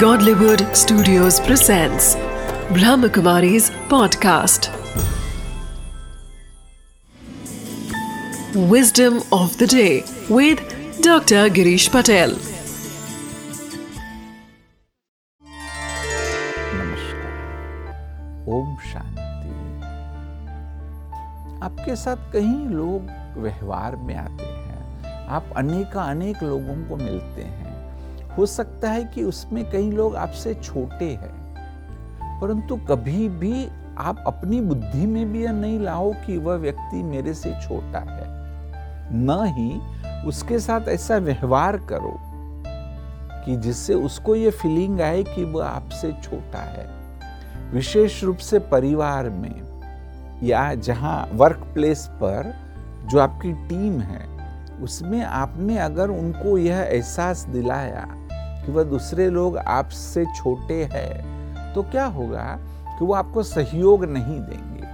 Godlywood Studios presents Brahmakumari's podcast. Wisdom of the day with Dr. Girish Patel. नमस्कार ओम शांति आपके साथ कई लोग व्यवहार में आते हैं आप अनेक अनेक लोगों को मिलते हैं हो सकता है कि उसमें कई लोग आपसे छोटे हैं, परंतु कभी भी आप अपनी बुद्धि में भी यह नहीं लाओ कि वह व्यक्ति मेरे से छोटा है। न ही उसके साथ ऐसा व्यवहार करो कि जिससे उसको ये फीलिंग आए कि वह आपसे छोटा है। विशेष रूप से परिवार में या जहाँ वर्क प्लेस पर जो आपकी टीम है, उसमें आपने अगर उनको यह एहसास दिलाया कि वह दूसरे लोग आपसे छोटे हैं तो क्या होगा कि वो आपको सहयोग नहीं देंगे?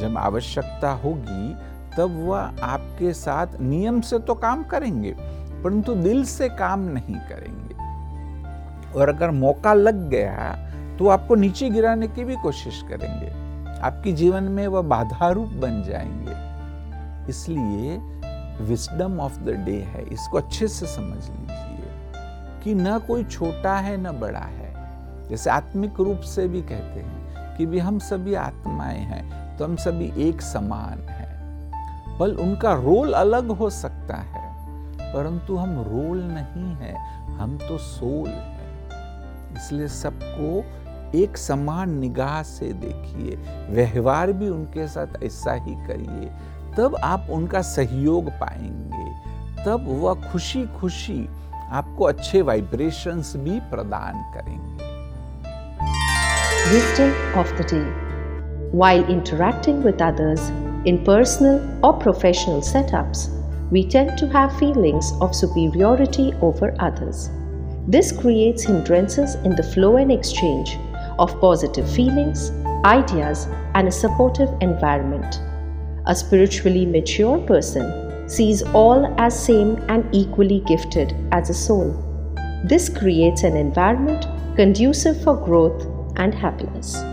जब आवश्यकता होगी, तब वह आपके साथ नियम से तो काम करेंगे, परंतु दिल से काम नहीं करेंगे। और अगर मौका लग गया तो आपको नीचे गिराने की भी कोशिश करेंगे। आपके जीवन में वह बाधा रूप बन जाएँगे। इसलिए विस्डम ऑफ़ द डे है, इसको अच्छे से समझ लीजिए। कि न कोई छोटा है, न बड़ा है। जैसे आत्मिक रूप से भी कहते हैं कि भी हम सभी आत्माएँ हैं तो हम सभी एक समान हैं। बल उनका रोल अलग हो सकता है, परंतु हम रोल नहीं है, हम तो सोल है। इसलिए सबको एक समान निगाह से देखिए, व्यवहार भी उनके साथ ऐसा ही करिए, तब आप उनका सहयोग पाएँगे, तब वह खुशी खुशी आपको अच्छे वाइब्रेशंस भी प्रदान करेंगे Wisdom of the day While interacting with others in personal or professional setups, we tend to have feelings of superiority over others. This creates hindrances in the flow and exchange of positive feelings, ideas, and a supportive environment. A spiritually mature person sees all as same and equally gifted as a soul. This creates an environment conducive for growth and happiness.